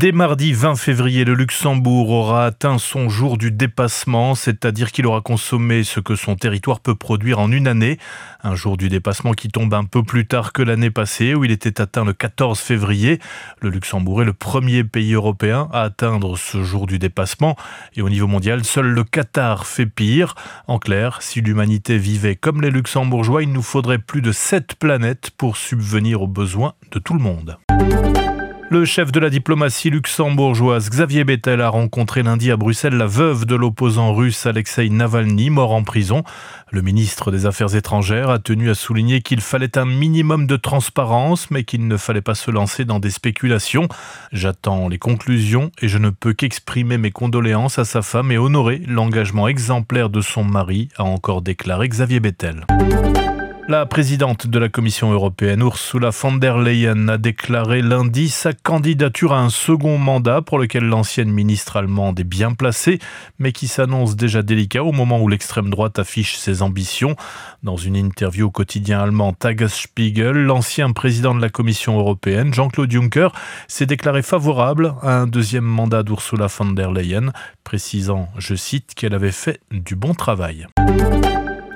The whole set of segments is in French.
Dès mardi 20 février, le Luxembourg aura atteint son jour du dépassement, c'est-à-dire qu'il aura consommé ce que son territoire peut produire en une année. Un jour du dépassement qui tombe un peu plus tard que l'année passée, où il était atteint le 14 février. Le Luxembourg est le premier pays européen à atteindre ce jour du dépassement. Et au niveau mondial, seul le Qatar fait pire. En clair, si l'humanité vivait comme les Luxembourgeois, il nous faudrait plus de 7 planètes pour subvenir aux besoins de tout le monde. Le chef de la diplomatie luxembourgeoise Xavier Bettel a rencontré lundi à Bruxelles la veuve de l'opposant russe Alexei Navalny, mort en prison. Le ministre des Affaires étrangères a tenu à souligner qu'il fallait un minimum de transparence, mais qu'il ne fallait pas se lancer dans des spéculations. J'attends les conclusions et je ne peux qu'exprimer mes condoléances à sa femme et honorer l'engagement exemplaire de son mari, a encore déclaré Xavier Bettel. La présidente de la Commission européenne, Ursula von der Leyen, a déclaré lundi sa candidature à un second mandat pour lequel l'ancienne ministre allemande est bien placée, mais qui s'annonce déjà délicat au moment où l'extrême droite affiche ses ambitions. Dans une interview au quotidien allemand Tagesspiegel, l'ancien président de la Commission européenne, Jean-Claude Juncker, s'est déclaré favorable à un deuxième mandat d'Ursula von der Leyen, précisant, je cite, qu'elle avait fait du bon travail.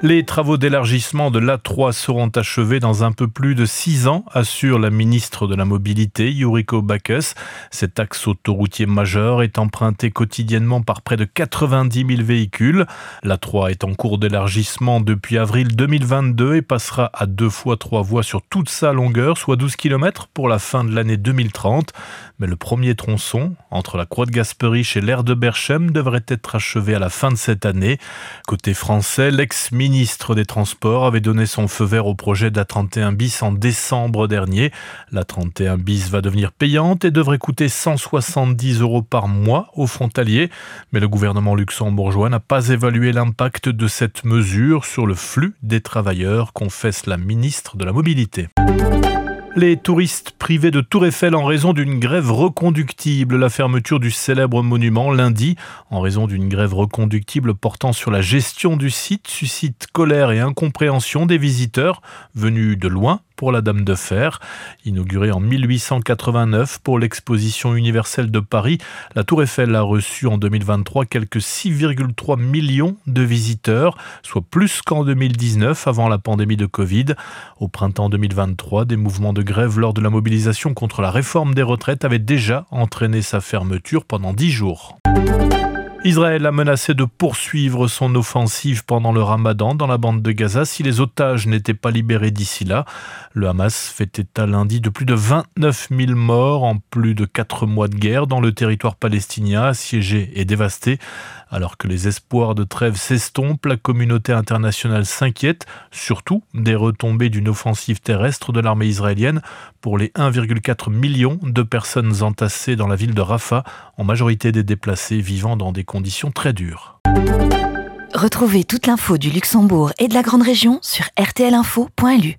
Les travaux d'élargissement de l'A3 seront achevés dans un peu plus de six ans, assure la ministre de la Mobilité, Yuriko Bacchus. Cet axe autoroutier majeur est emprunté quotidiennement par près de 90 000 véhicules. L'A3 est en cours d'élargissement depuis avril 2022 et passera à deux fois trois voies sur toute sa longueur, soit 12 km pour la fin de l'année 2030. Mais le premier tronçon, entre la Croix de Gasperich et l'aire de Berchem, devrait être achevé à la fin de cette année. Côté français, l'ex-ministre ministre des Transports avait donné son feu vert au projet de la 31 bis en décembre dernier. La 31 bis va devenir payante et devrait coûter 170 euros par mois aux frontaliers. Mais le gouvernement luxembourgeois n'a pas évalué l'impact de cette mesure sur le flux des travailleurs, confesse la ministre de la Mobilité. Les touristes privés de Tour Eiffel en raison d'une grève reconductible. La fermeture du célèbre monument lundi en raison d'une grève reconductible portant sur la gestion du site suscite colère et incompréhension des visiteurs venus de loin pour la Dame de Fer. Inaugurée en 1889 pour l'exposition universelle de Paris, la Tour Eiffel a reçu en 2023 quelques 6,3 millions de visiteurs, soit plus qu'en 2019 avant la pandémie de Covid. Au printemps 2023, des mouvements de grève lors de la mobilisation contre la réforme des retraites avaient déjà entraîné sa fermeture pendant 10 jours. Israël a menacé de poursuivre son offensive pendant le ramadan dans la bande de Gaza si les otages n'étaient pas libérés d'ici là. Le Hamas fait état lundi de plus de 29 000 morts en plus de 4 mois de guerre dans le territoire palestinien assiégé et dévasté. Alors que les espoirs de trêve s'estompent, la communauté internationale s'inquiète, surtout des retombées d'une offensive terrestre de l'armée israélienne pour les 1,4 million de personnes entassées dans la ville de Rafah, en majorité des déplacés vivant dans des conditions très dures. Retrouvez toute l'info du Luxembourg et de la Grande Région sur rtlinfo.lu.